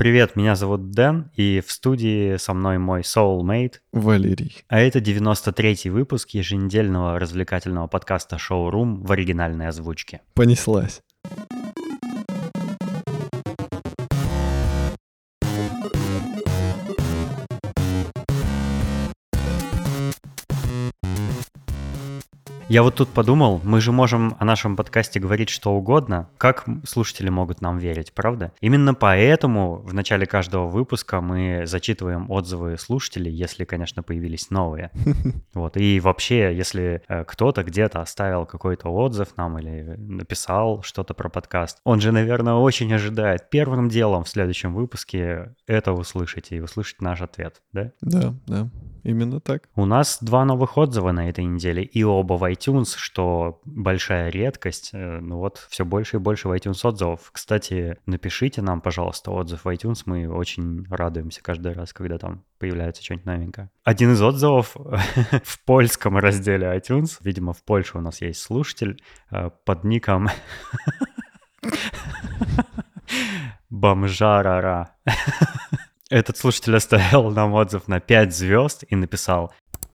Привет, меня зовут Дэн, и в студии со мной мой soulmate Валерий. А это 93-й выпуск еженедельного развлекательного подкаста «Шоурум» в оригинальной озвучке. Понеслась. Я вот тут подумал, мы же можем о нашем подкасте говорить что угодно. Как слушатели могут нам верить, правда? Именно поэтому в начале каждого выпуска мы зачитываем отзывы слушателей, если, конечно, появились новые. Вот. И вообще, если э, кто-то где-то оставил какой-то отзыв нам или написал что-то про подкаст, он же, наверное, очень ожидает первым делом в следующем выпуске это услышать и услышать наш ответ, да? Да, да. Именно так. У нас два новых отзыва на этой неделе, и оба в iTunes, что большая редкость. Э, ну вот, все больше и больше в iTunes отзывов. Кстати, напишите нам, пожалуйста, отзыв в iTunes. Мы очень радуемся каждый раз, когда там появляется что-нибудь новенькое. Один из отзывов в польском разделе iTunes. Видимо, в Польше у нас есть слушатель э, под ником Бомжарара. Этот слушатель оставил нам отзыв на 5 звезд и написал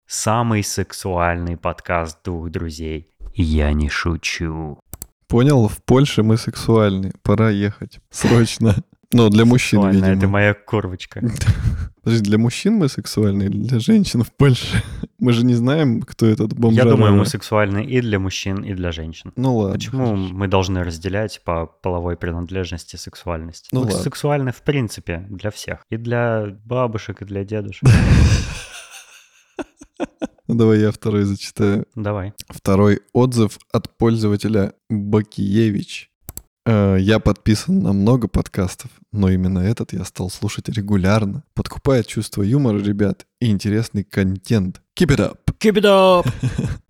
«Самый сексуальный подкаст двух друзей. Я не шучу». Понял, в Польше мы сексуальны. Пора ехать. Срочно. Но для мужчин, видимо. это моя курвочка. Подожди, для мужчин мы сексуальны или для женщин в Польше? Мы же не знаем, кто этот бомжар. Я думаю, мы сексуальны и для мужчин, и для женщин. Ну ладно. Почему хорошо. мы должны разделять по половой принадлежности сексуальность? Ну мы ладно. сексуальны в принципе для всех. И для бабушек, и для дедушек. Ну давай я второй зачитаю. Давай. Второй отзыв от пользователя Бакиевич. Э, я подписан на много подкастов, но именно этот я стал слушать регулярно. Подкупает чувство юмора, ребят, и интересный контент. Keep it up! Keep it up!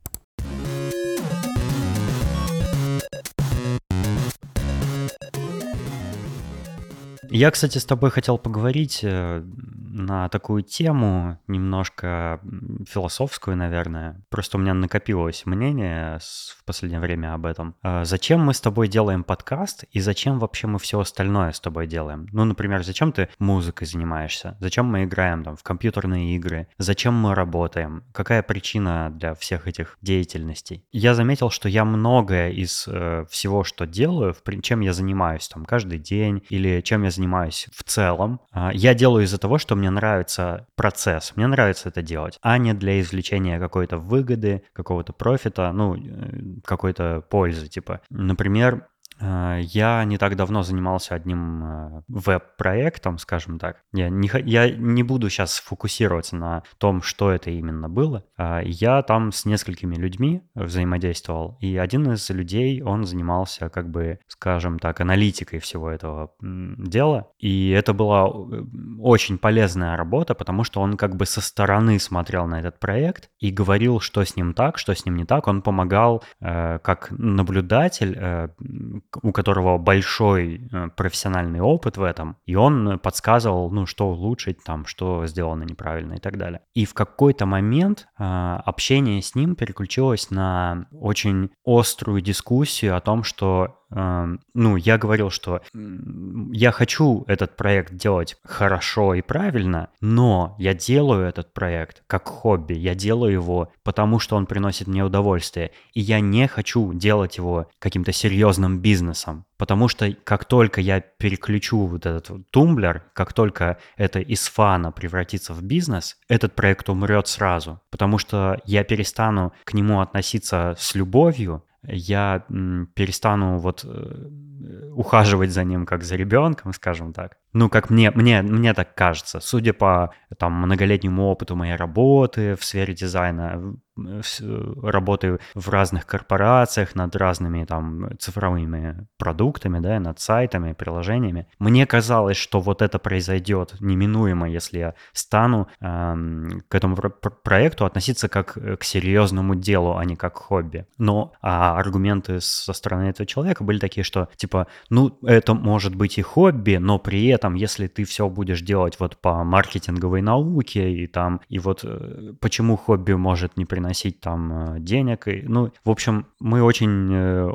Я, кстати, с тобой хотел поговорить э, на такую тему, немножко философскую, наверное. Просто у меня накопилось мнение в последнее время об этом. А зачем мы с тобой делаем подкаст и зачем вообще мы все остальное с тобой делаем? Ну, например, зачем ты музыкой занимаешься? Зачем мы играем там в компьютерные игры? Зачем мы работаем? Какая причина для всех этих деятельностей? Я заметил, что я многое из э, всего, что делаю, чем я занимаюсь там каждый день или чем я занимаюсь занимаюсь в целом, а, я делаю из-за того, что мне нравится процесс, мне нравится это делать, а не для извлечения какой-то выгоды, какого-то профита, ну, э, какой-то пользы, типа. Например, я не так давно занимался одним э, веб-проектом, скажем так. Я не, я не буду сейчас фокусироваться на том, что это именно было. Э, я там с несколькими людьми взаимодействовал, и один из людей, он занимался, как бы, скажем так, аналитикой всего этого дела. И это была очень полезная работа, потому что он как бы со стороны смотрел на этот проект и говорил, что с ним так, что с ним не так. Он помогал как наблюдатель у которого большой э, профессиональный опыт в этом, и он подсказывал, ну, что улучшить, там, что сделано неправильно и так далее. И в какой-то момент э, общение с ним переключилось на очень острую дискуссию о том, что ну, я говорил, что я хочу этот проект делать хорошо и правильно, но я делаю этот проект как хобби, я делаю его потому, что он приносит мне удовольствие, и я не хочу делать его каким-то серьезным бизнесом, потому что как только я переключу вот этот тумблер, как только это из фана превратится в бизнес, этот проект умрет сразу, потому что я перестану к нему относиться с любовью, я перестану вот э, ухаживать за ним как за ребенком, скажем так. Ну, как мне, мне, мне так кажется. Судя по там, многолетнему опыту моей работы в сфере дизайна, работаю в разных корпорациях над разными там цифровыми продуктами, да, над сайтами, приложениями. Мне казалось, что вот это произойдет неминуемо, если я стану эм, к этому проекту относиться как к серьезному делу, а не как хобби. Но а аргументы со стороны этого человека были такие, что типа, ну, это может быть и хобби, но при этом, если ты все будешь делать вот по маркетинговой науке и там, и вот э, почему хобби может не приносить там э, денег, и, ну, в общем, мы очень, э,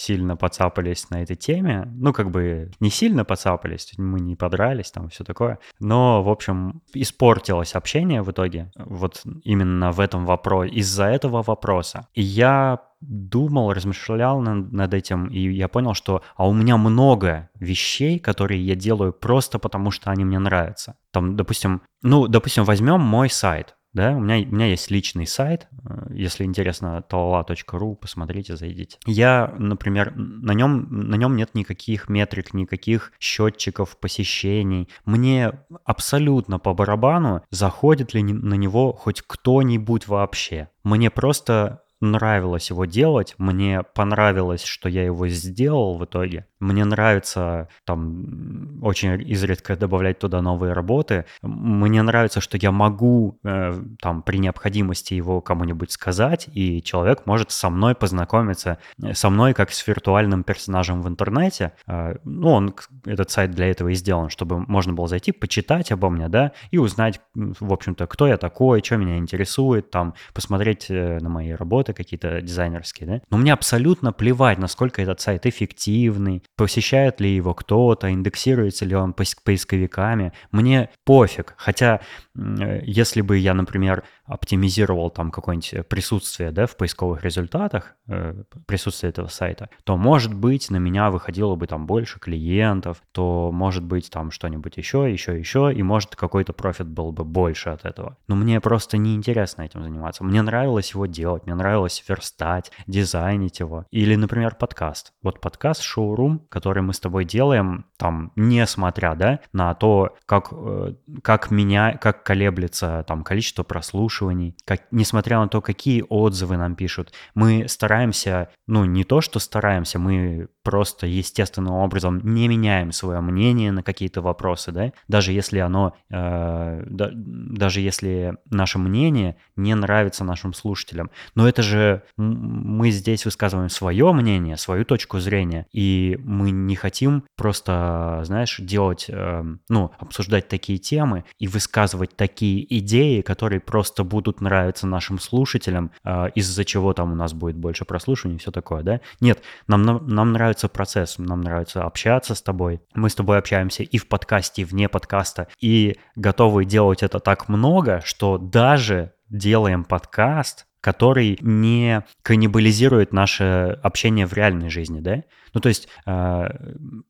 сильно поцапались на этой теме. Ну, как бы не сильно поцапались, мы не подрались там все такое. Но, в общем, испортилось общение в итоге. Вот именно в этом вопросе, из-за этого вопроса. И я думал, размышлял над, над этим, и я понял, что а у меня много вещей, которые я делаю просто потому, что они мне нравятся. Там, допустим, ну, допустим, возьмем мой сайт. Да, у меня, у меня есть личный сайт, э, если интересно, talala.ru, посмотрите, зайдите. Я, например, на нем, на нем нет никаких метрик, никаких счетчиков посещений. Мне абсолютно по барабану, заходит ли на него хоть кто-нибудь вообще. Мне просто нравилось его делать, мне понравилось, что я его сделал в итоге. Мне нравится там очень изредка добавлять туда новые работы. Мне нравится, что я могу э, там при необходимости его кому-нибудь сказать, и человек может со мной познакомиться, э, со мной как с виртуальным персонажем в интернете. Э, ну, он, этот сайт для этого и сделан, чтобы можно было зайти, почитать обо мне, да, и узнать, в общем-то, кто я такой, что меня интересует, там, посмотреть э, на мои работы какие-то дизайнерские, да. Но мне абсолютно плевать, насколько этот сайт эффективный, посещает ли его кто-то, индексируется ли он поисковиками. Мне пофиг. Хотя, э, если бы я, например, оптимизировал там какое-нибудь присутствие да, в поисковых результатах, э, присутствие этого сайта, то, может быть, на меня выходило бы там больше клиентов, то, может быть, там что-нибудь еще, еще, еще, и, может, какой-то профит был бы больше от этого. Но мне просто неинтересно этим заниматься. Мне нравилось его делать, мне нравилось верстать, дизайнить его. Или, например, подкаст. Вот подкаст «Шоурум», который мы с тобой делаем, там, несмотря, да, на то, как, э, как меня, как колеблется там количество прослушиваний, как, несмотря на то, какие отзывы нам пишут, мы стараемся, ну, не то, что стараемся, мы просто естественным образом не меняем свое мнение на какие-то вопросы, да, даже если оно, э, да, даже если наше мнение не нравится нашим слушателям. Но это же мы здесь высказываем свое мнение, свою точку зрения, и мы не хотим просто, знаешь, делать, э, ну, обсуждать такие темы и высказывать такие идеи, которые просто будут нравиться нашим слушателям, э, из-за чего там у нас будет больше прослушиваний и все такое, да? Нет, нам, нам нравится процесс, нам нравится общаться с тобой. Мы с тобой общаемся и в подкасте, и вне подкаста, и готовы делать это так много, что даже делаем подкаст, который не каннибализирует наше общение в реальной жизни, да? Ну, то есть, э,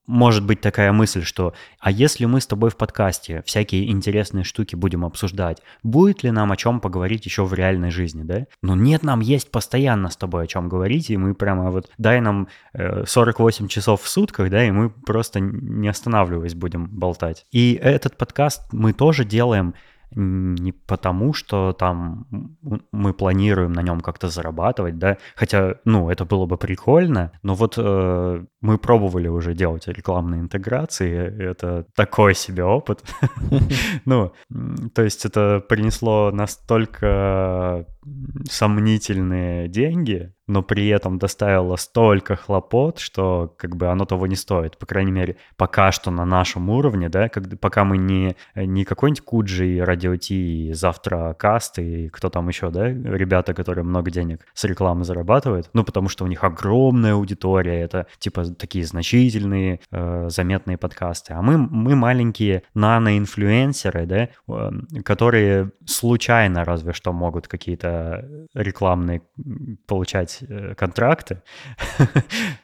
может быть такая мысль, что, а если мы с тобой в подкасте всякие интересные штуки будем обсуждать, будет ли нам о чем поговорить еще в реальной жизни, да? Ну, нет, нам есть постоянно с тобой о чем говорить, и мы прямо вот, дай нам э, 48 часов в сутках, да, и мы просто не останавливаясь будем болтать. И этот подкаст мы тоже делаем не потому, что там мы планируем на нем как-то зарабатывать, да, хотя, ну, это было бы прикольно, но вот э, мы пробовали уже делать рекламные интеграции, это такой себе опыт. Ну, то есть это принесло настолько сомнительные деньги, но при этом доставило столько хлопот, что как бы оно того не стоит. По крайней мере, пока что на нашем уровне, да, как, пока мы не, не какой-нибудь Куджи и Радио Ти, и завтра Каст, и кто там еще, да, ребята, которые много денег с рекламы зарабатывают, ну, потому что у них огромная аудитория, это типа такие значительные, э, заметные подкасты. А мы, мы маленькие нано-инфлюенсеры, да, э, которые случайно разве что могут какие-то рекламные получать э, контракты.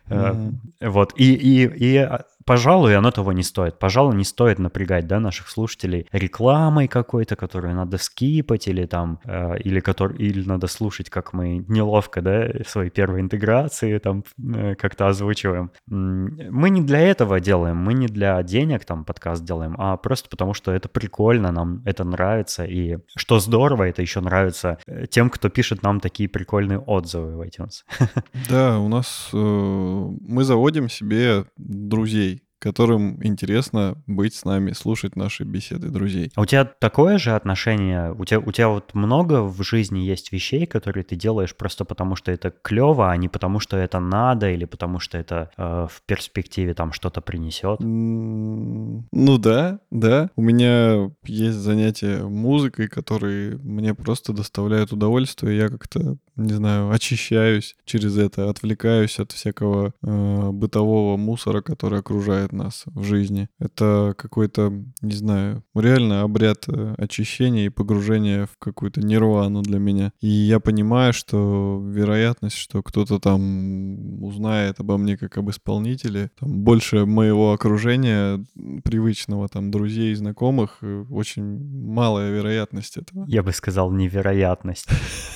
Mm-hmm. Вот. И, и пожалуй, оно того не стоит. Пожалуй, не стоит напрягать, да, наших слушателей рекламой какой-то, которую надо скипать, или там, э, или, который, или надо слушать, как мы неловко, да, свои первые интеграции там э, как-то озвучиваем. Мы не для этого делаем, мы не для денег там подкаст делаем, а просто потому, что это прикольно, нам это нравится, и что здорово, это еще нравится э, тем, кто пишет нам такие прикольные отзывы в iTunes. Да, у нас э, мы заводим себе друзей, которым интересно быть с нами, слушать наши беседы друзей. А у тебя такое же отношение? У тебя, у тебя вот много в жизни есть вещей, которые ты делаешь просто потому, что это клево, а не потому, что это надо или потому, что это э, в перспективе там что-то принесет? Ну да, да. У меня есть занятия музыкой, которые мне просто доставляют удовольствие. Я как-то не знаю, очищаюсь через это, отвлекаюсь от всякого э, бытового мусора, который окружает нас в жизни. Это какой-то, не знаю, реально обряд э, очищения и погружения в какую-то нирвану для меня. И я понимаю, что вероятность, что кто-то там узнает обо мне как об исполнителе, там больше моего окружения привычного, там друзей, знакомых, э, очень малая вероятность этого. Я бы сказал, невероятность.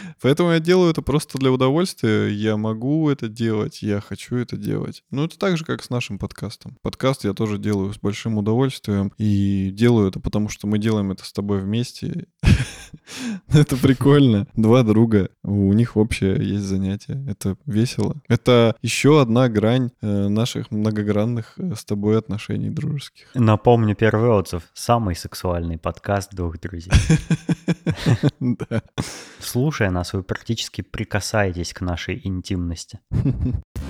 Поэтому я делаю это просто для удовольствия. Я могу это делать, я хочу это делать. Ну, это так же, как с нашим подкастом. Подкаст я тоже делаю с большим удовольствием. И делаю это потому, что мы делаем это с тобой вместе. Это прикольно. Два друга, у них общее есть занятие. Это весело. Это еще одна грань э, наших многогранных э, с тобой отношений дружеских. Напомню первый отзыв. Самый сексуальный подкаст двух друзей. Слушая нас, вы практически прикасаетесь к нашей интимности.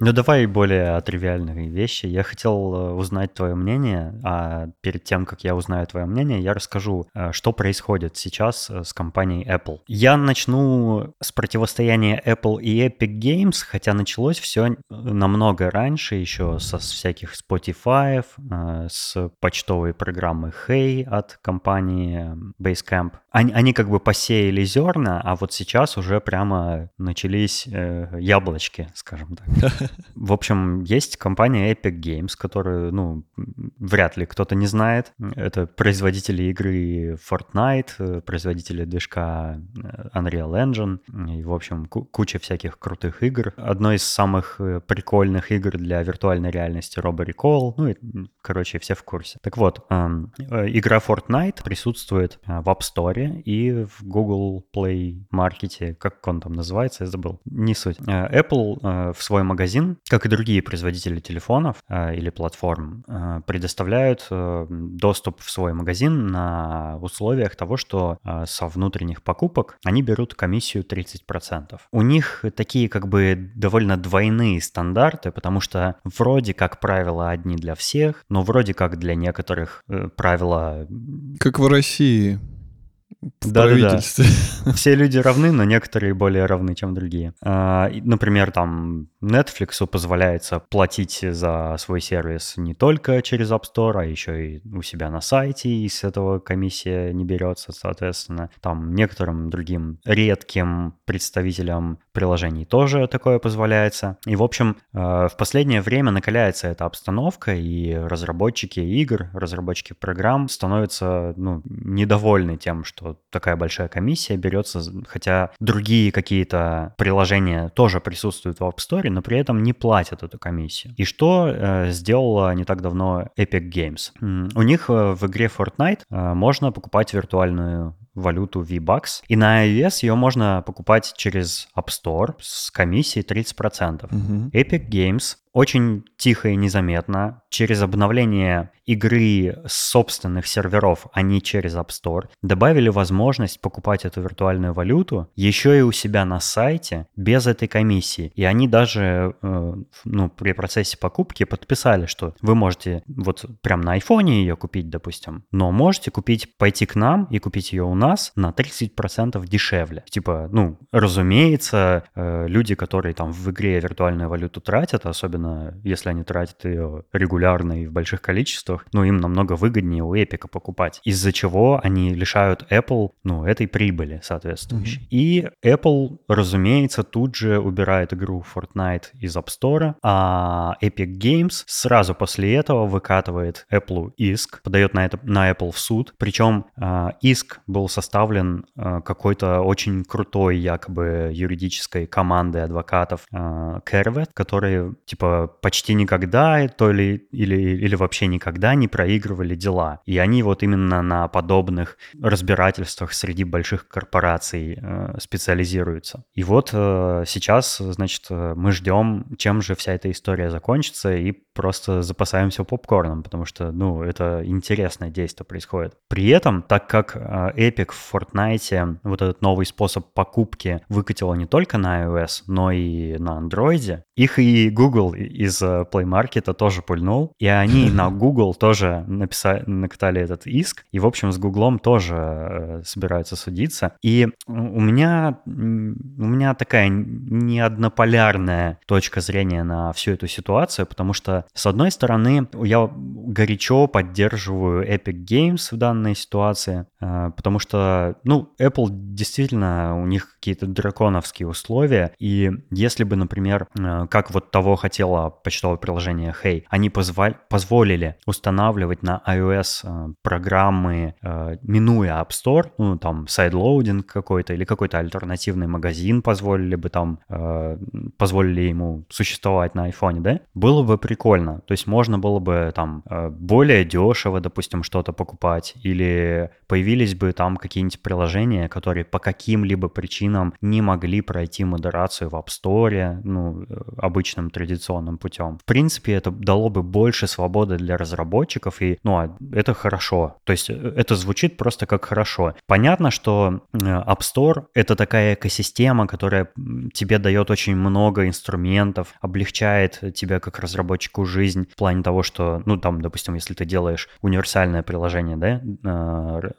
Ну давай более тривиальные вещи. Я хотел э, узнать твое мнение, а перед тем, как я узнаю твое мнение, я расскажу, э, что происходит сейчас э, с компанией Apple. Я начну с противостояния Apple и Epic Games, хотя началось все намного раньше, еще со всяких Spotify, с почтовой программы Hey от компании Basecamp. Они, они как бы посеяли зерна, а вот сейчас уже прямо начались э, яблочки, скажем так. В общем, есть компания Epic Games, которую, ну, вряд ли кто-то не знает. Это производители игры Fortnite, э, производители движка э, Unreal Engine и, в общем, куча всяких крутых игр. Одной из самых э, прикольных игр для виртуальной реальности Robo Recall. Ну, и, короче, все в курсе. Так вот, эм, игра Fortnite присутствует в App Store и в Google Play Market. Как он там называется, я забыл. Не суть. Apple в свой магазин как и другие производители телефонов э, или платформ, э, предоставляют э, доступ в свой магазин на условиях того, что э, со внутренних покупок они берут комиссию 30%. У них такие как бы довольно двойные стандарты, потому что вроде как правила одни для всех, но вроде как для некоторых э, правила... Как в России в да, правительстве. Да, да. Все люди равны, но некоторые более равны, чем другие. А, например, там Netflix позволяется платить за свой сервис не только через App Store, а еще и у себя на сайте, и с этого комиссия не берется, соответственно. Там некоторым другим редким представителям приложений тоже такое позволяется. И, в общем, а, в последнее время накаляется эта обстановка, и разработчики игр, разработчики программ становятся ну, недовольны тем, что такая большая комиссия берется, хотя другие какие-то приложения тоже присутствуют в App Store, но при этом не платят эту комиссию. И что э, сделала не так давно Epic Games? У них э, в игре Fortnite э, можно покупать виртуальную валюту V-Bucks. И на iOS ее можно покупать через App Store с комиссией 30%. Угу. Epic Games очень тихо и незаметно через обновление игры с собственных серверов, а не через App Store, добавили возможность покупать эту виртуальную валюту еще и у себя на сайте без этой комиссии. И они даже э, ну, при процессе покупки подписали, что вы можете вот прям на айфоне ее купить, допустим, но можете купить, пойти к нам и купить ее у нас на 30% дешевле. Типа, ну, разумеется, э, люди, которые там в игре виртуальную валюту тратят, особенно если они тратят ее регулярно и в больших количествах, ну, им намного выгоднее у Epic покупать, из-за чего они лишают Apple, ну, этой прибыли соответствующей. Mm-hmm. И Apple, разумеется, тут же убирает игру Fortnite из App Store, а Epic Games сразу после этого выкатывает Apple иск, подает на, это, на Apple в суд, причем э, иск был составлен э, какой-то очень крутой якобы юридической командой адвокатов э, Кервет, которые типа почти никогда, то ли или, или вообще никогда никогда не проигрывали дела. И они вот именно на подобных разбирательствах среди больших корпораций э, специализируются. И вот э, сейчас, значит, э, мы ждем, чем же вся эта история закончится, и просто запасаемся попкорном, потому что, ну, это интересное действие происходит. При этом, так как э, Epic в Fortnite вот этот новый способ покупки выкатила не только на iOS, но и на Android, их и Google из э, Play Market тоже пульнул, и они на Google тоже написали, накатали этот иск, и, в общем, с Google тоже э, собираются судиться. И у меня, у меня такая неоднополярная точка зрения на всю эту ситуацию, потому что, с одной стороны, я горячо поддерживаю Epic Games в данной ситуации, э, потому что, ну, Apple действительно, у них какие-то драконовские условия, и если бы, например, э, как вот того хотело почтовое приложение Hey, они позволь, позволили устанавливать на iOS э, программы, минуя App Store, ну, там, sideloading какой-то или какой-то альтернативный магазин позволили бы там, позволили ему существовать на iPhone, да, было бы прикольно. То есть можно было бы там более дешево, допустим, что-то покупать, или появились бы там какие-нибудь приложения, которые по каким-либо причинам не могли пройти модерацию в App Store, ну, э, обычным традиционным путем. В принципе, это дало бы больше свободы для разработчиков, и, ну, а это хорошо. То есть э, это звучит просто как хорошо. Понятно, что э, App Store — это такая экосистема, которая тебе дает очень много инструментов, облегчает тебя как разработчику жизнь в плане того, что, ну, там, допустим, если ты делаешь универсальное приложение, да,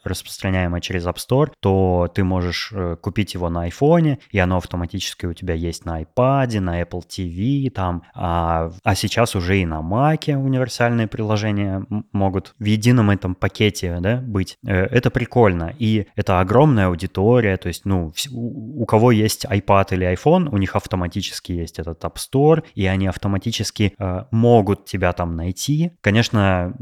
распространяемое через App Store, то ты можешь э, купить его на iPhone, и оно автоматически у тебя есть на iPad, на Apple TV, там, а, а сейчас уже и на Mac универсальные приложения могут в едином этом пакете, да, быть. Э, это прикольно, и это огромная аудитория, то есть, ну, у кого есть iPad или iPhone, у них автоматически есть этот App Store, и они автоматически э, могут тебя там найти. Конечно,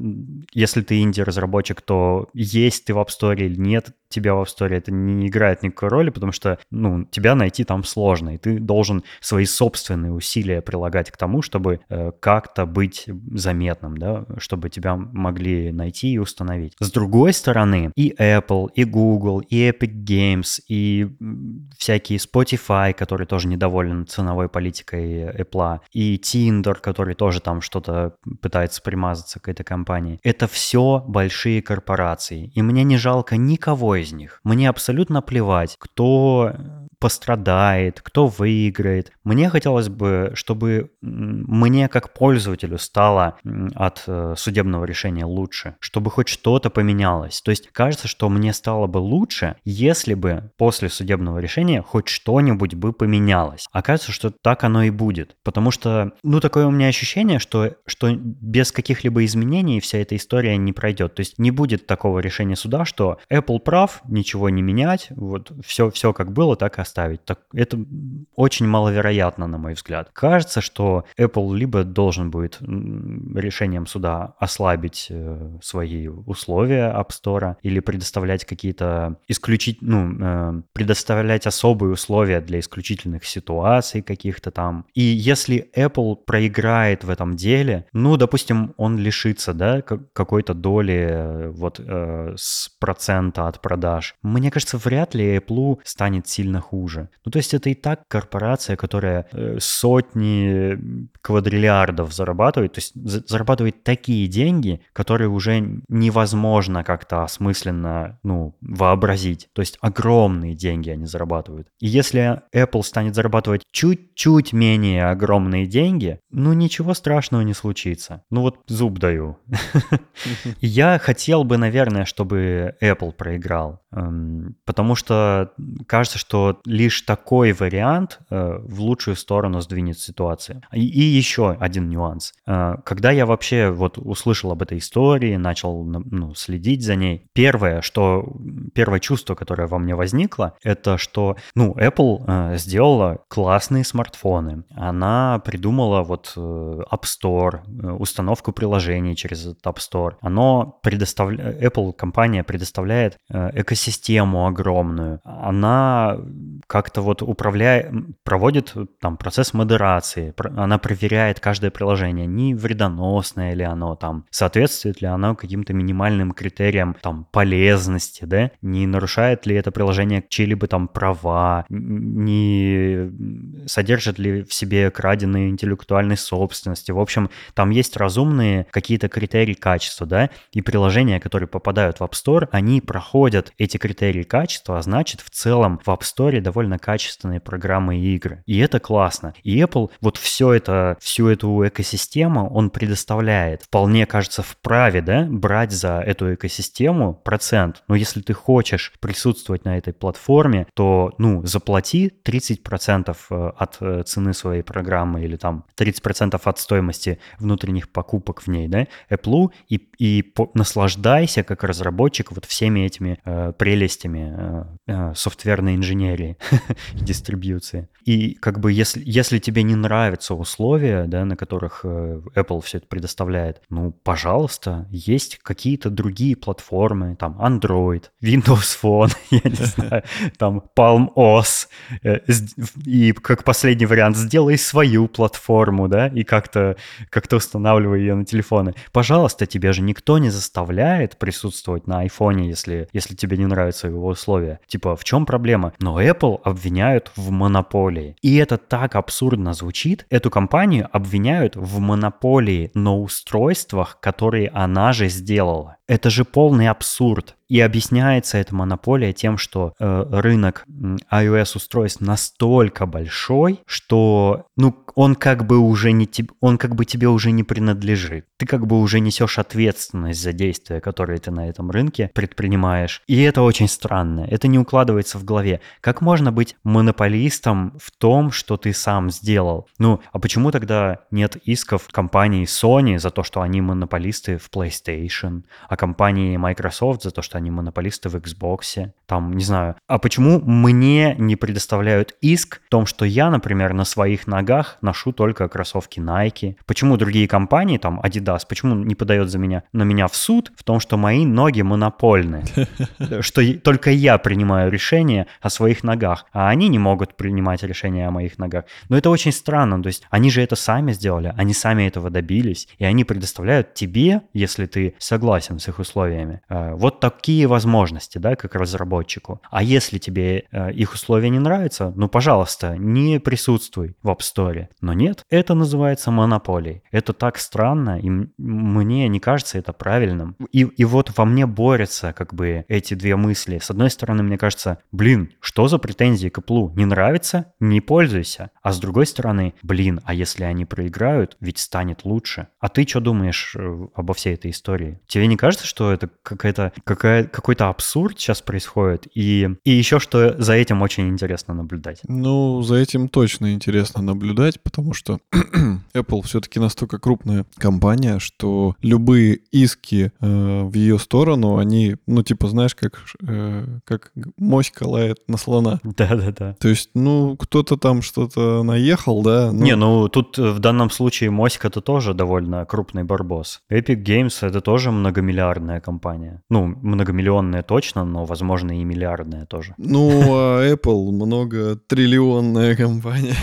если ты инди-разработчик, то есть ты в App Store или нет, тебя в App Store это не играет никакой роли, потому что, ну, тебя найти там сложно, и ты должен свои собственные усилия прилагать к тому, чтобы э, как-то быть заметным, да, чтобы тебя могли найти и установить. С другой стороны, и Apple, и Google, и Epic Games, и всякие Spotify, которые тоже недовольны ценовой политикой Apple, и Tinder, который тоже там что-то пытается примазаться к этой компании. Это все большие корпорации, и мне не жалко никого из них. Мне абсолютно плевать, кто пострадает, кто выиграет. Мне хотелось бы, чтобы мне как пользователю стало от э, судебного решения лучше, чтобы хоть что-то поменялось. То есть кажется, что мне стало бы лучше, если бы после судебного решения хоть что-нибудь бы поменялось. Оказывается, что так оно и будет. Потому что, ну, такое у меня ощущение, что, что без каких-либо изменений вся эта история не пройдет. То есть не будет такого решения суда, что Apple прав, ничего не менять, вот все, все как было, так и оставить. Так, это очень маловероятно, на мой взгляд. Кажется, что Apple либо должен будет решением суда ослабить э, свои условия App Store или предоставлять какие-то исключить, ну, э, предоставлять особые условия для исключительных ситуаций каких-то там. И если Apple проиграет в этом деле, ну, допустим, он лишится, да, какой-то доли э, вот э, с процента от продаж. Мне кажется, вряд ли Apple станет сильно хуже. Ну, то есть это и так корпорация, которая э, сотни квадриллиардов зарабатывает, то есть зарабатывает такие деньги, которые уже невозможно как-то осмысленно, ну, вообразить. То есть огромные деньги они зарабатывают. И если Apple станет зарабатывать чуть-чуть менее огромные деньги, ну, ничего страшного не случится. Ну, вот зуб даю. Я хотел бы, наверное, чтобы Apple проиграл, эм, потому что кажется, что лишь такой вариант э, в лучшую сторону сдвинет ситуацию. И, еще один нюанс. Э, когда я вообще вот услышал об этой истории, начал ну, следить за ней, первое, что первое чувство, которое во мне возникло, это что, ну, Apple э, сделала классные смартфоны. Она придумала вот App Store, установку приложений через App Store. Оно предоставляет, Apple компания предоставляет экосистему огромную. Она как-то вот управляет, проводит там процесс модерации, она проверяет каждое приложение, не вредоносное ли оно там, соответствует ли оно каким-то минимальным критериям там полезности, да, не нарушает ли это приложение чьи-либо там права, не содержит ли в себе краденые интеллектуальной собственности. В общем, там есть разумные какие-то критерии качества, да, и приложения, которые попадают в App Store, они проходят эти критерии качества, а значит, в целом в App Store довольно качественные программы и игры. И это классно. И Apple вот все это, всю эту экосистему он предоставляет. Вполне, кажется, вправе, да, брать за эту экосистему процент. Но если ты хочешь присутствовать на этой платформе, то, ну, заплати 30% э, от э, цены своей программы или там 30% от стоимости внутренних покупок в ней, да, Apple, и, и по, наслаждайся как разработчик вот всеми этими э, прелестями э, э, софтверной инженерии и дистрибьюции. И как бы если, если тебе не нравятся условия, да, на которых э, Apple все это предоставляет, ну, пожалуйста, есть какие-то другие платформы, там Android, Windows Phone, я не знаю, там Palm OS, э, и как последний вариант, сделай свою платформу, да, и как-то как устанавливай ее на телефоны. Пожалуйста, тебя же никто не заставляет присутствовать на айфоне, если, если тебе не нравятся его условия. Типа, в чем проблема? Но Apple обвиняют в монополии. И это так абсурдно звучит. Эту компанию обвиняют в монополии на устройствах, которые она же сделала. Это же полный абсурд. И объясняется эта монополия тем, что э, рынок iOS-устройств настолько большой, что ну, он как бы уже не тебе, он как бы тебе уже не принадлежит. Ты как бы уже несешь ответственность за действия, которые ты на этом рынке предпринимаешь. И это очень странно. Это не укладывается в голове. Как можно быть монополистом в том, что ты сам сделал? Ну, а почему тогда нет исков компании Sony за то, что они монополисты в PlayStation, а компании Microsoft за то, что они монополисты в Xbox. Там, не знаю. А почему мне не предоставляют иск в том, что я, например, на своих ногах ношу только кроссовки Nike? Почему другие компании, там Adidas, почему не подает за меня, на меня в суд в том, что мои ноги монопольны? Что только я принимаю решение о своих ногах, а они не могут принимать решения о моих ногах. Но это очень странно. То есть они же это сами сделали, они сами этого добились, и они предоставляют тебе, если ты согласен с их условиями, э, вот так такие возможности, да, как разработчику. А если тебе э, их условия не нравятся, ну, пожалуйста, не присутствуй в App Store. Но нет, это называется монополией. Это так странно, и мне не кажется это правильным. И, и вот во мне борются как бы эти две мысли. С одной стороны, мне кажется, блин, что за претензии к Apple? Не нравится? Не пользуйся. А с другой стороны, блин, а если они проиграют, ведь станет лучше. А ты что думаешь э, обо всей этой истории? Тебе не кажется, что это какая-то какая какой-то абсурд сейчас происходит, и, и еще что за этим очень интересно наблюдать. Ну, за этим точно интересно наблюдать, потому что Apple все-таки настолько крупная компания, что любые иски э, в ее сторону, они, ну, типа, знаешь, как, э, как моська лает на слона. Да-да-да. То есть, ну, кто-то там что-то наехал, да? Ну... Не, ну, тут в данном случае моська-то тоже довольно крупный барбос. Epic Games — это тоже многомиллиардная компания. Ну, много многомиллионная точно, но, возможно, и миллиардная тоже. Ну, а Apple многотриллионная компания.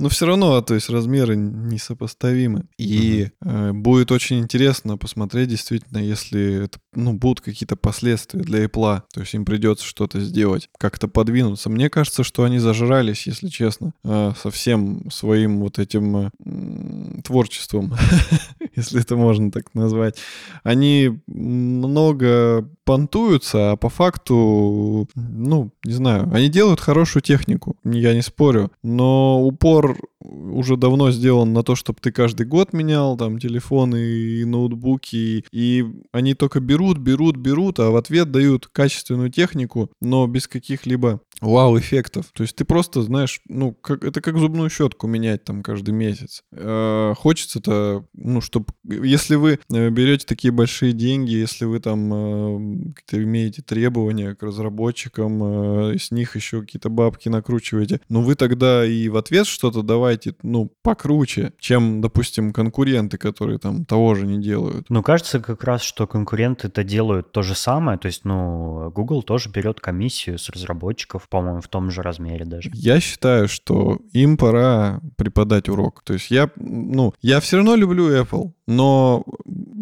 Но все равно, то есть размеры несопоставимы. И э, будет очень интересно посмотреть, действительно, если это, ну, будут какие-то последствия для Apple. То есть им придется что-то сделать, как-то подвинуться. Мне кажется, что они зажрались, если честно, э, со всем своим вот этим э, творчеством, если это можно так назвать. Они много понтуются, а по факту, ну, не знаю, они делают хорошую технику, я не спорю, но упор уже давно сделан на то, чтобы ты каждый год менял там телефоны и ноутбуки, и они только берут, берут, берут, а в ответ дают качественную технику, но без каких-либо вау-эффектов. То есть ты просто, знаешь, ну, как, это как зубную щетку менять там каждый месяц. Э, хочется-то, ну, чтобы... Если вы э, берете такие большие деньги, если вы там э, имеете требования к разработчикам, э, с них еще какие-то бабки накручиваете, ну, вы тогда и в ответ что-то давайте, ну, покруче, чем, допустим, конкуренты, которые там того же не делают. Ну, кажется как раз, что конкуренты это делают то же самое, то есть, ну, Google тоже берет комиссию с разработчиков, по-моему, в том же размере даже. Я считаю, что им пора преподать урок. То есть я, ну, я все равно люблю Apple, но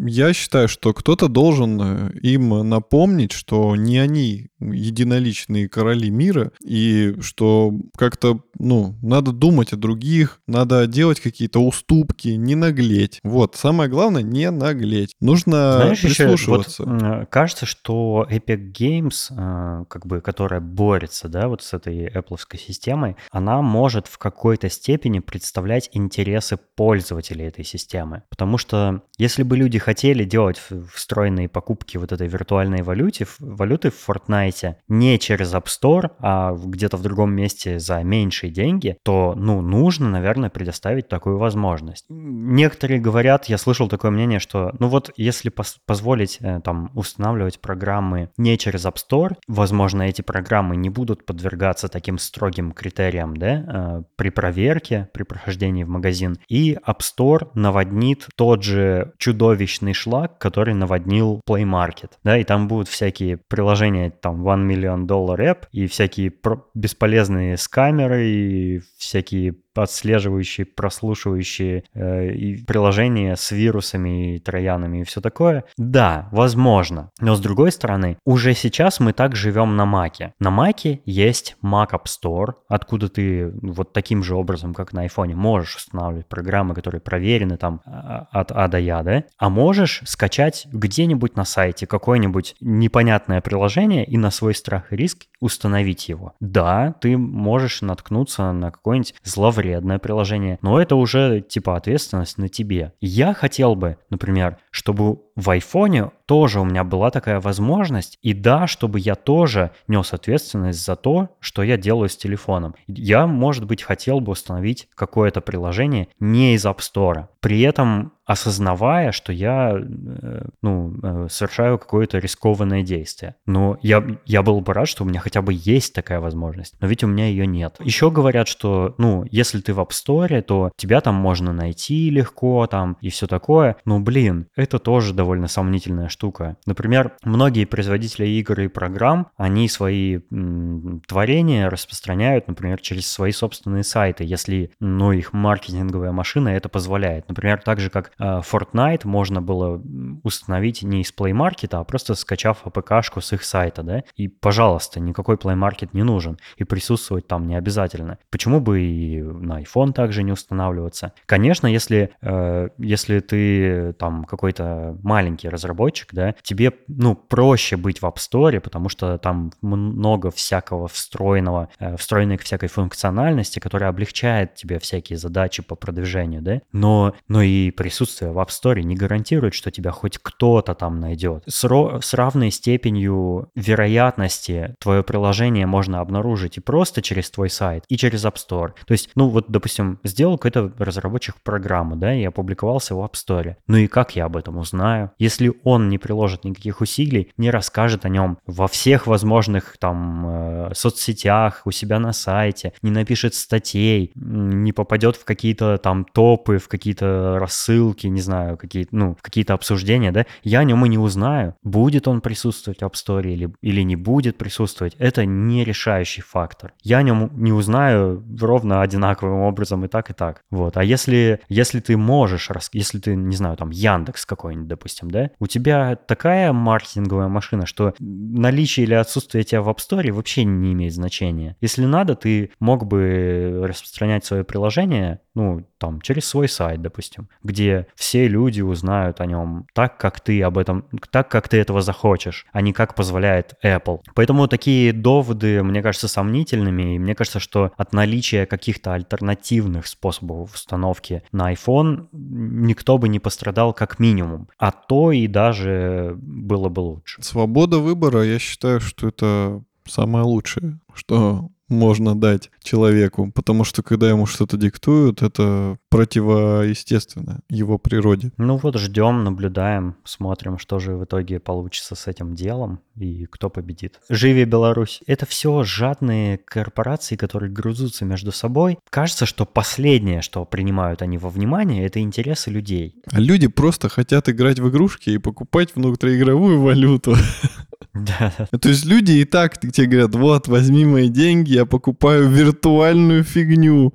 я считаю, что кто-то должен э, им напомнить, что не они единоличные короли мира, и что как-то, ну, надо думать о других, надо делать какие-то уступки, не наглеть. Вот, самое главное, не наглеть. Нужно Знаешь, прислушиваться. Еще, вот, кажется, что Epic Games, э, как бы, которая борется, да, вот с этой Apple системой, она может в какой-то степени представлять интересы пользователей этой системы. Потому что если бы люди хотели делать встроенные покупки вот этой виртуальной валюте, валюты в Fortnite, не через App Store, а где-то в другом месте за меньшие деньги, то, ну, нужно, наверное, предоставить такую возможность. Некоторые говорят, я слышал такое мнение, что, ну вот, если пос- позволить э, там устанавливать программы не через App Store, возможно, эти программы не будут подвергаться таким строгим критериям, да, э, при проверке, при прохождении в магазин, и App Store наводнит тот же чудовищный шлак, который наводнил Play Market, да, и там будут всякие приложения там One Million Dollar App и всякие бесполезные скамеры и всякие отслеживающие, прослушивающие э, приложения с вирусами и троянами и все такое. Да, возможно. Но с другой стороны, уже сейчас мы так живем на Маке. На Маке есть Mac App Store, откуда ты вот таким же образом, как на iPhone, можешь устанавливать программы, которые проверены там а, от А до Я, да? А можешь скачать где-нибудь на сайте какое-нибудь непонятное приложение и на свой страх и риск установить его. Да, ты можешь наткнуться на какой-нибудь зловредный вредное приложение, но это уже типа ответственность на тебе. Я хотел бы, например, чтобы в айфоне тоже у меня была такая возможность, и да, чтобы я тоже нес ответственность за то, что я делаю с телефоном. Я, может быть, хотел бы установить какое-то приложение не из App Store. При этом осознавая, что я э, ну, э, совершаю какое-то рискованное действие. Но я, я был бы рад, что у меня хотя бы есть такая возможность, но ведь у меня ее нет. Еще говорят, что, ну, если ты в App Store, то тебя там можно найти легко там и все такое. Но, блин, это тоже довольно сомнительная штука. Например, многие производители игр и программ, они свои м, творения распространяют, например, через свои собственные сайты, если, ну, их маркетинговая машина это позволяет. Например, так же, как Э, Fortnite можно было установить не из Play Market, а просто скачав APK-шку с их сайта, да, и, пожалуйста, никакой Play Market не нужен, и присутствовать там не обязательно. Почему бы и на iPhone также не устанавливаться? Конечно, если, э, если ты там какой-то маленький разработчик, да, тебе, ну, проще быть в App Store, потому что там много всякого встроенного, э, встроенной всякой функциональности, которая облегчает тебе всякие задачи по продвижению, да, но, но и присутствие в App Store не гарантирует, что тебя хоть кто-то там найдет. С, ро- с равной степенью вероятности твое приложение можно обнаружить и просто через твой сайт, и через App Store. То есть, ну вот, допустим, сделал какой-то разработчик программы, да, и опубликовался в App Store. Ну и как я об этом узнаю? Если он не приложит никаких усилий, не расскажет о нем во всех возможных там э, соцсетях, у себя на сайте, не напишет статей, не попадет в какие-то там топы, в какие-то рассылки, ссылки, не знаю, какие, ну, какие-то обсуждения, да, я о нем и не узнаю, будет он присутствовать в App Store или, или не будет присутствовать. Это не решающий фактор. Я о нем не узнаю ровно одинаковым образом и так, и так. Вот. А если, если ты можешь, если ты, не знаю, там, Яндекс какой-нибудь, допустим, да, у тебя такая маркетинговая машина, что наличие или отсутствие тебя в App Store вообще не имеет значения. Если надо, ты мог бы распространять свое приложение, ну, там, через свой сайт, допустим, где все люди узнают о нем так, как ты об этом, так, как ты этого захочешь, а не как позволяет Apple. Поэтому такие доводы, мне кажется, сомнительными, и мне кажется, что от наличия каких-то альтернативных способов установки на iPhone никто бы не пострадал как минимум, а то и даже было бы лучше. Свобода выбора, я считаю, что это самое лучшее, что можно дать человеку, потому что когда ему что-то диктуют, это противоестественно его природе. Ну вот ждем, наблюдаем, смотрим, что же в итоге получится с этим делом и кто победит. Живи Беларусь! Это все жадные корпорации, которые грызутся между собой. Кажется, что последнее, что принимают они во внимание, это интересы людей. А люди просто хотят играть в игрушки и покупать внутриигровую валюту. Да. То есть люди и так тебе говорят, вот, возьми мои деньги, я покупаю виртуальную фигню.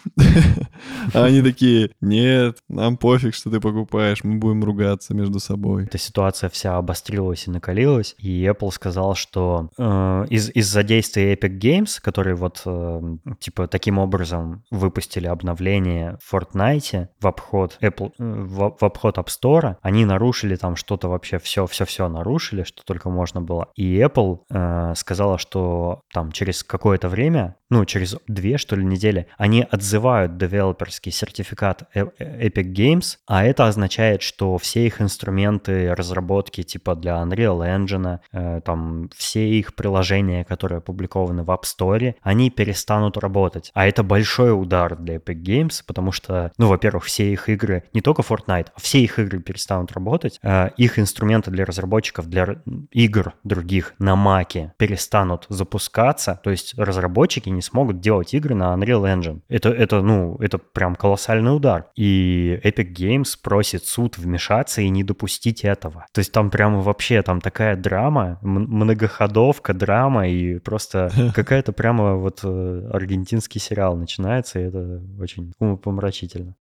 А они такие, нет, нам пофиг, что ты покупаешь, мы будем ругаться между собой. Эта ситуация вся обострилась и накалилась, и Apple сказал, что э, из- из-за действия Epic Games, которые вот э, типа таким образом выпустили обновление в Fortnite в обход Apple, э, в, в обход App Store, они нарушили там что-то вообще все-все-все нарушили, что только можно было. И Apple э, сказала, что там через какое-то время, ну через две что ли недели, они отзывают девелоперский сертификат э- э- Epic Games, а это означает, что все их инструменты разработки типа для Unreal Engine, э, там все их приложения, которые опубликованы в App Store, они перестанут работать. А это большой удар для Epic Games, потому что, ну, во-первых, все их игры, не только Fortnite, а все их игры перестанут работать, э, их инструменты для разработчиков, для игр других на Маке перестанут запускаться, то есть разработчики не смогут делать игры на Unreal Engine. Это, это, ну, это прям колоссальный удар. И Epic Games просит суд вмешаться и не допустить этого. То есть там прямо вообще там такая драма, многоходовка, драма и просто какая-то прямо вот э, аргентинский сериал начинается, и это очень умопомрачительно.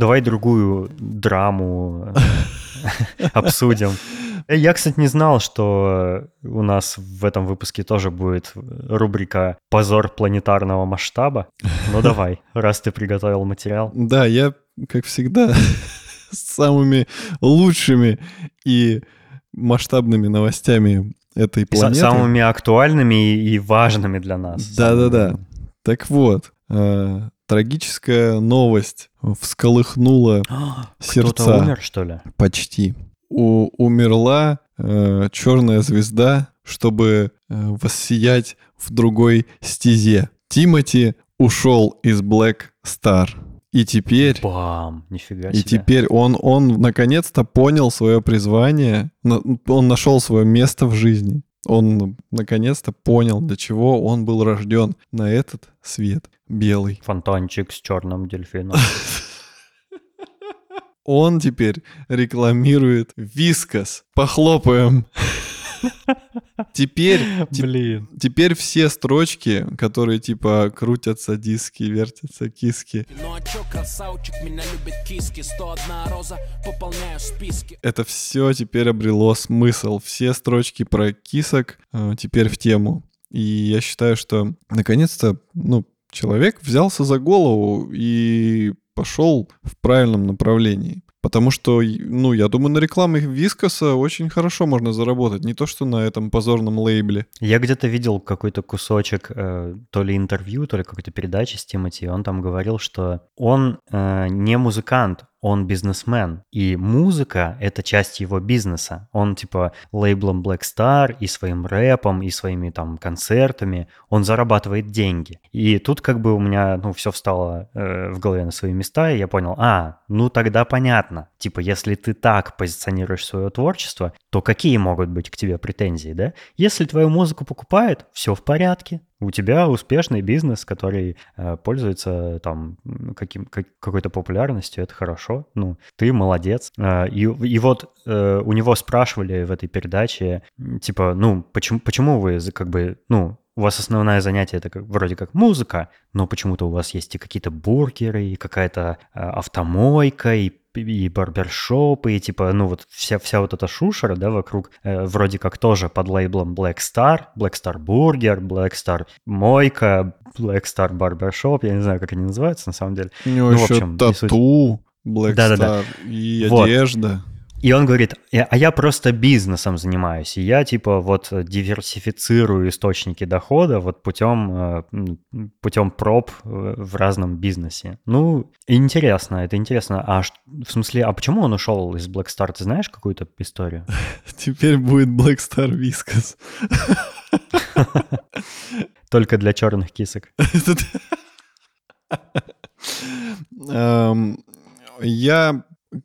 Давай другую драму э, обсудим. Я, кстати, не знал, что у нас в этом выпуске тоже будет рубрика «Позор планетарного масштаба». Ну давай, раз ты приготовил материал. Да, я, как всегда, с самыми лучшими и масштабными новостями этой И планеты. самыми актуальными и и важными для нас. Да-да-да. Так вот, э, трагическая новость всколыхнула А, Кто-то сердца умер, что ли? почти. У- умерла черная звезда, чтобы э, воссиять в другой стезе. Тимати ушел из Black Star. И теперь Бам, нифига И себе. теперь он, он наконец-то понял свое призвание, он нашел свое место в жизни. Он наконец-то понял, для чего он был рожден на этот свет белый. Фонтанчик с черным дельфином. Он теперь рекламирует вискас. Похлопаем. Теперь, те- Блин. теперь все строчки, которые типа крутятся диски, вертятся киски, Ну а чё, красавчик, меня любит киски 101 роза, пополняю списки это все теперь обрело смысл. Все строчки про кисок э, теперь в тему. И я считаю, что наконец-то, ну, человек взялся за голову и пошел в правильном направлении. Потому что, ну, я думаю, на рекламе Вискоса очень хорошо можно заработать. Не то, что на этом позорном лейбле. Я где-то видел какой-то кусочек э, то ли интервью, то ли какой-то передачи с Тимати, и он там говорил, что он э, не музыкант, он бизнесмен, и музыка — это часть его бизнеса. Он типа лейблом Black Star и своим рэпом, и своими там концертами, он зарабатывает деньги. И тут как бы у меня, ну, все встало э, в голове на свои места, и я понял, а, ну тогда понятно. Типа, если ты так позиционируешь свое творчество, то какие могут быть к тебе претензии, да? Если твою музыку покупают, все в порядке. У тебя успешный бизнес, который э, пользуется там каким, как- какой-то популярностью, это хорошо. Ну, ты молодец. Э, и, и вот э, у него спрашивали в этой передаче, типа, ну, почему, почему вы как бы, ну, у вас основное занятие это как, вроде как музыка, но почему-то у вас есть и какие-то бургеры, и какая-то э, автомойка, и и барбершопы, и типа, ну вот вся, вся вот эта шушера, да, вокруг, э, вроде как тоже под лейблом Black Star, Black Star Burger, Black Star Мойка, Black Star Barbershop, я не знаю, как они называются на самом деле. У него Ну, в еще общем, не суть. тату, Black Да-да-да. Star и Вот. одежда. И он говорит, «Я- а я просто бизнесом занимаюсь, и я типа вот диверсифицирую источники дохода вот путем, э, путем проб э, в разном бизнесе. Ну, интересно, это интересно. А в смысле, а почему он ушел из Black Star? Ты знаешь какую-то историю? Теперь будет Black Star Whiskas. Только для черных кисок. Эм, Я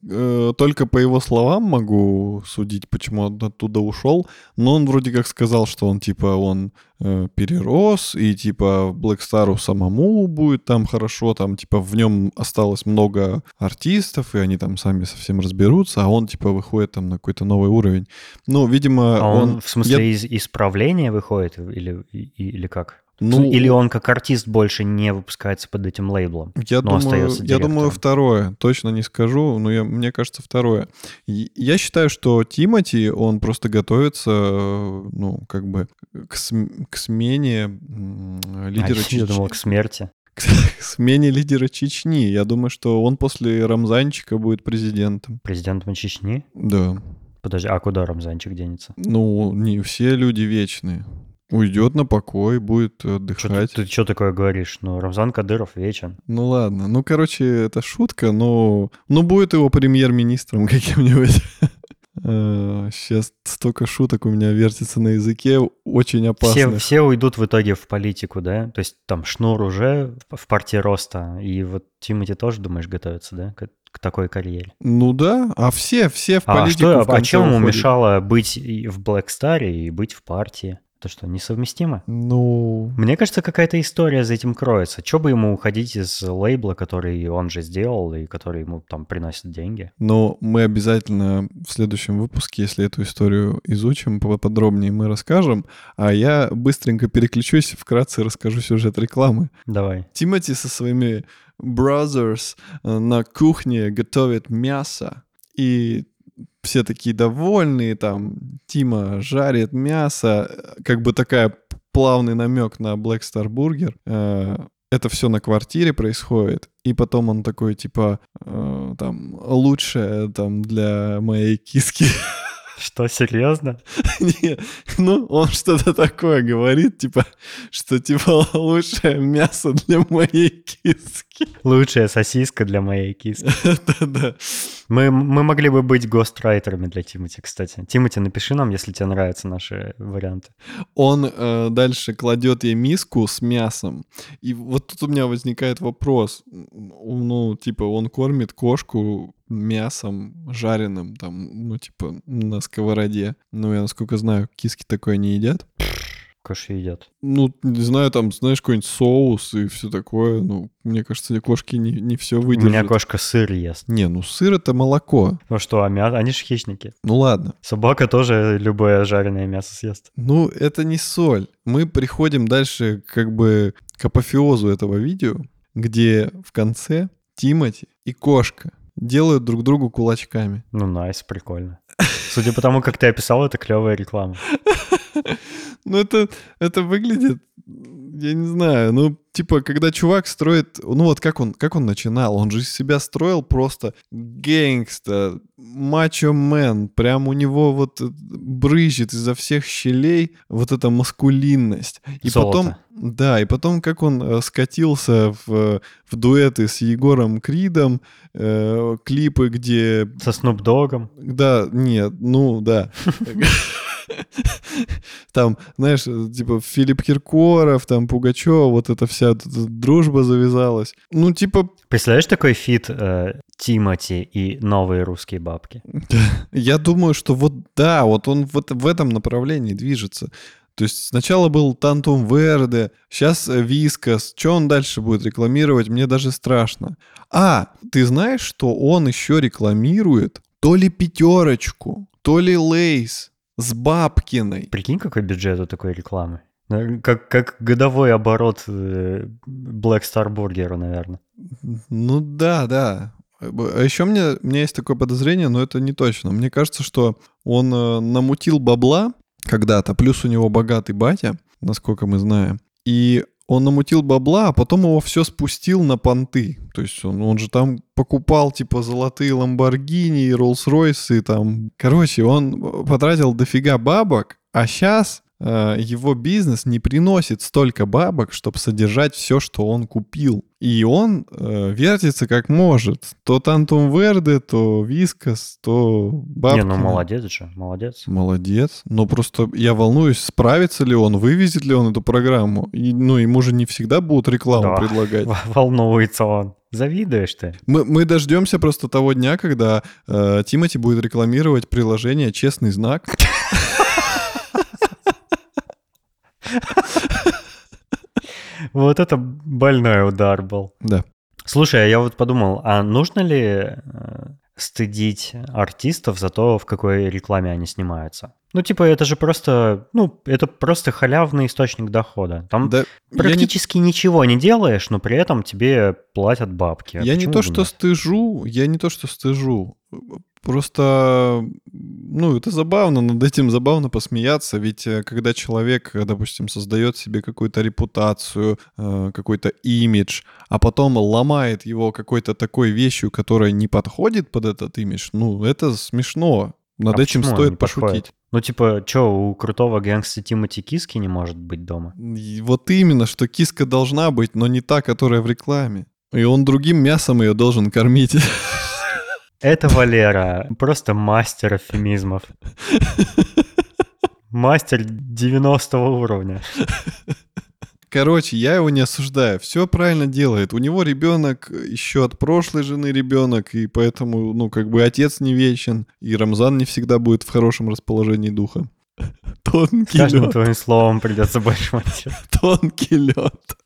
э, только по его словам могу судить, почему он оттуда ушел. Но он вроде как сказал, что он типа он э, перерос и типа Black Star самому будет там хорошо, там типа в нем осталось много артистов и они там сами совсем разберутся, а он типа выходит там на какой-то новый уровень. Ну, видимо, А он, он в смысле я- из исправления выходит или, или как? Ну, Или он как артист больше не выпускается под этим лейблом? Я но думаю, я думаю, второе. Точно не скажу, но я, мне кажется, второе. Я считаю, что Тимати, он просто готовится, э, ну, как бы к, см- к смене м, лидера А, Чечни. я думал, к смерти. К смене лидера Чечни. Я думаю, что он после Рамзанчика будет президентом. Президентом Чечни? Да. Подожди, а куда Рамзанчик денется? Ну, не все люди вечные. Уйдет на покой, будет ты, отдыхать. ты что такое говоришь? Ну, Рамзан Кадыров вечен. Ну ладно. Ну, короче, это шутка, но... Ну, будет его премьер-министром каким-нибудь. Сейчас столько шуток у меня вертится на языке, очень Все, опасно. все уйдут в итоге в политику, да? То есть там Шнур уже в партии роста, и вот Тимати тоже, думаешь, готовится, да, к, к такой карьере? Ну да, а все, все в А политику что, в а чем ему мешало быть в Star и быть в партии? Это что, несовместимо? Ну, Мне кажется, какая-то история за этим кроется. Че бы ему уходить из лейбла, который он же сделал и который ему там приносит деньги? но мы обязательно в следующем выпуске, если эту историю изучим поподробнее, мы расскажем. А я быстренько переключусь, вкратце расскажу сюжет рекламы. Давай. Тимати со своими brothers э, на кухне готовит мясо, и все такие довольные, там, Тима жарит мясо, как бы такая плавный намек на Black Star Burger. Э, Это все на квартире происходит, и потом он такой, типа, э, там, лучшее там для моей киски. Что, серьезно? Не, ну, он что-то такое говорит, типа, что, типа, лучшее мясо для моей киски. Лучшая сосиска для моей киски. Да-да. Мы, мы могли бы быть гострайтерами для Тимати, кстати. Тимати, напиши нам, если тебе нравятся наши варианты. Он э, дальше кладет ей миску с мясом. И вот тут у меня возникает вопрос. Ну, типа, он кормит кошку мясом жареным, там, ну, типа, на сковороде. Ну, я, насколько знаю, киски такое не едят. Коши едят. Ну, не знаю, там, знаешь, какой-нибудь соус и все такое. Ну, мне кажется, кошки не, не все У выдержат. меня кошка сыр ест. Не, ну сыр это молоко. Ну что, а мясо? Они же хищники. Ну ладно. Собака тоже любое жареное мясо съест. Ну, это не соль. Мы приходим дальше как бы к апофеозу этого видео, где в конце Тимати и кошка делают друг другу кулачками. Ну, найс, прикольно. Судя по тому, как ты описал, это клевая реклама. Ну, это, это выглядит, я не знаю, ну, типа, когда чувак строит, ну, вот как он, как он начинал, он же из себя строил просто гэнгста, мачо-мен, прям у него вот брызжет изо всех щелей вот эта маскулинность. И Золото. потом, да, и потом, как он э, скатился в, в дуэты с Егором Кридом, э, клипы, где Со Snoop Dogg ом. да, нет, ну да. Там, знаешь, типа Филипп Киркоров, там Пугачев, вот эта вся дружба завязалась. Ну, типа, Представляешь такой feat э, Тимати и новые русские бабки? я думаю, что вот да, вот он вот в этом направлении движется. То есть сначала был Тантум Верде, сейчас э, Вискас. Что он дальше будет рекламировать, мне даже страшно. А, ты знаешь, что он еще рекламирует то ли пятерочку, то ли лейс с Бабкиной. Прикинь, какой бюджет у такой рекламы. Ну, Как, как годовой оборот э, Black Star Burger, наверное. Ну да, да. А еще мне, у меня есть такое подозрение, но это не точно. Мне кажется, что он э, намутил бабла когда-то, плюс у него богатый батя, насколько мы знаем. И он намутил бабла, а потом его все спустил на понты. То есть он, он же там покупал типа золотые Ламборгини и Роллс-Ройсы там. Короче, он потратил дофига бабок, а сейчас его бизнес не приносит столько бабок, чтобы содержать все, что он купил. И он э, вертится как может. То Тантум Верде, то Вискас, то Бабкина. Не, ну молодец же, молодец. Молодец. Но просто я волнуюсь, справится ли он, вывезет ли он эту программу. И, ну, ему же не всегда будут рекламу Да. предлагать. Волнуется он. Завидуешь ты. Мы, мы дождемся просто того дня, когда э, Тимати будет рекламировать приложение «Честный знак». Вот это больной удар был. Да. Слушай, а я вот подумал, а нужно ли э, стыдить артистов за то, в какой рекламе они снимаются? Ну, типа, это же просто, ну, это просто халявный источник дохода. Там Да, я не, практически ничего не делаешь, но при этом тебе платят бабки. я не Почему то, бы что нет? стыжу, я не то, что стыжу. Просто, ну, это забавно, над этим забавно посмеяться, ведь э, когда человек, э, допустим, создает себе какую-то репутацию, э, какой-то имидж, а потом ломает его какой-то такой вещью, которая не подходит под этот имидж, ну, это смешно. Над А этим стоит не подходит? пошутить. Ну, типа, что, у крутого гэнгста Тимати Киски не может быть дома? И Вот именно, что киска должна быть, но не та, которая в рекламе. И он другим мясом ее должен кормить. Это Валера, просто мастер эвфемизмов. Мастер 90 уровня. Короче, я его не осуждаю. Все правильно делает. У него ребенок еще от прошлой жены ребенок, и поэтому, ну, как бы отец не вечен, и Рамзан не всегда будет в хорошем расположении духа. Тонкий каждым лед, твоим словом придется больше монтировать. тонкий лед.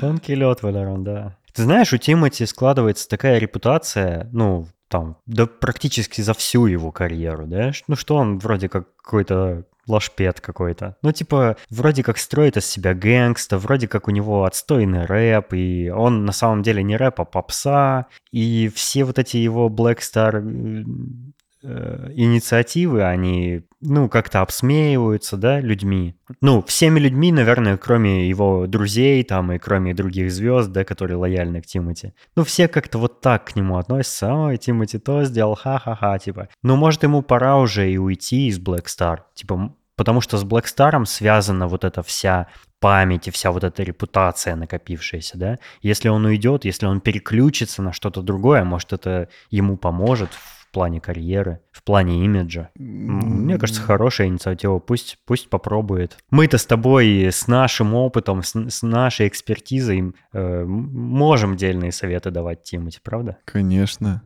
Тонкий лед, Валерон, да. Ты знаешь, у Тимати складывается такая репутация, ну, там, да практически за всю его карьеру, да? Ну, что он вроде как какой-то лашпед какой-то. Ну, типа, вроде как строит из себя гэнгста, вроде как у него отстойный рэп, и он на самом деле не рэп, а попса, и все вот эти его Black Star инициативы, они, ну, как-то обсмеиваются, да, людьми. Ну, всеми людьми, наверное, кроме его друзей там и кроме других звезд, да, которые лояльны к Тимати. Ну, все как-то вот так к нему относятся. Ой, Тимати то сделал, ха-ха-ха, типа. Ну, может, ему пора уже и уйти из Black Star. Типа, потому что с Black Star связана вот эта вся память и вся вот эта репутация накопившаяся, да. Если он уйдет, если он переключится на что-то другое, может, это ему поможет в плане карьеры, в плане имиджа. Мне кажется, хорошая инициатива. Пусть, пусть попробует. Мы-то с тобой с нашим опытом, с, с нашей экспертизой э, можем дельные советы давать Тимати, правда? Конечно.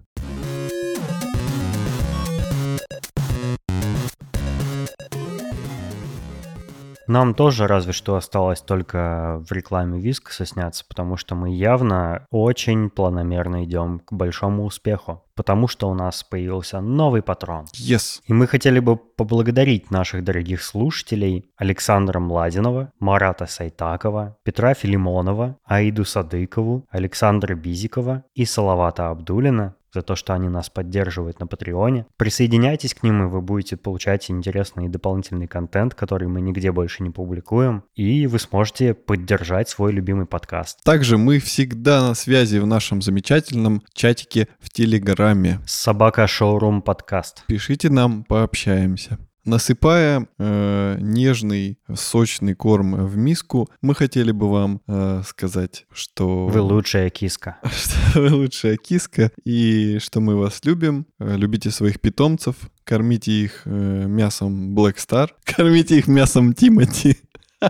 Нам тоже разве что осталось только в рекламе Вискаса сняться, потому что мы явно очень планомерно идем к большому успеху. Потому что у нас появился новый патрон. Yes. И мы хотели бы поблагодарить наших дорогих слушателей Александра Младинова, Марата Сайтакова, Петра Филимонова, Аиду Садыкову, Александра Бизикова и Салавата Абдулина за то, что они нас поддерживают на Патреоне. Присоединяйтесь к ним, и вы будете получать интересный и дополнительный контент, который мы нигде больше не публикуем, и вы сможете поддержать свой любимый подкаст. Также мы всегда на связи в нашем замечательном чатике в Телеграме. Собака Шоурум подкаст. Пишите нам, пообщаемся. Насыпая э, нежный, сочный корм в миску, мы хотели бы вам э, сказать, что Вы лучшая киска. что вы лучшая киска и что мы вас любим. Э, Любите своих питомцев, кормите их э, мясом Black Star, кормите их мясом Тимати.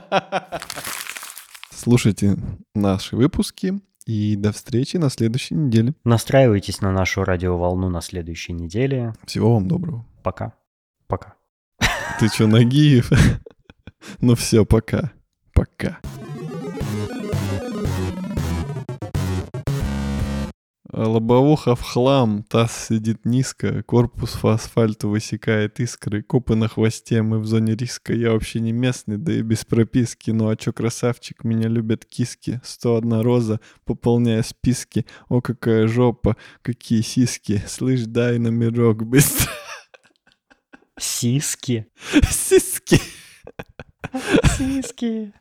Слушайте наши выпуски и до встречи на следующей неделе. Настраивайтесь на нашу радиоволну на следующей неделе. Всего вам доброго. Пока. Пока. Ты чё, Нагиев? Ну все, пока. Пока. Лобовуха в хлам, таз сидит низко, корпус по асфальту высекает искры, копы на хвосте, мы в зоне риска, я вообще не местный, да и без прописки, ну а чё красавчик, меня любят киски, 101 роза, пополняя списки, о какая жопа, какие сиськи, слышь, дай номерок быстро, Сиски. сиськи. Сиски.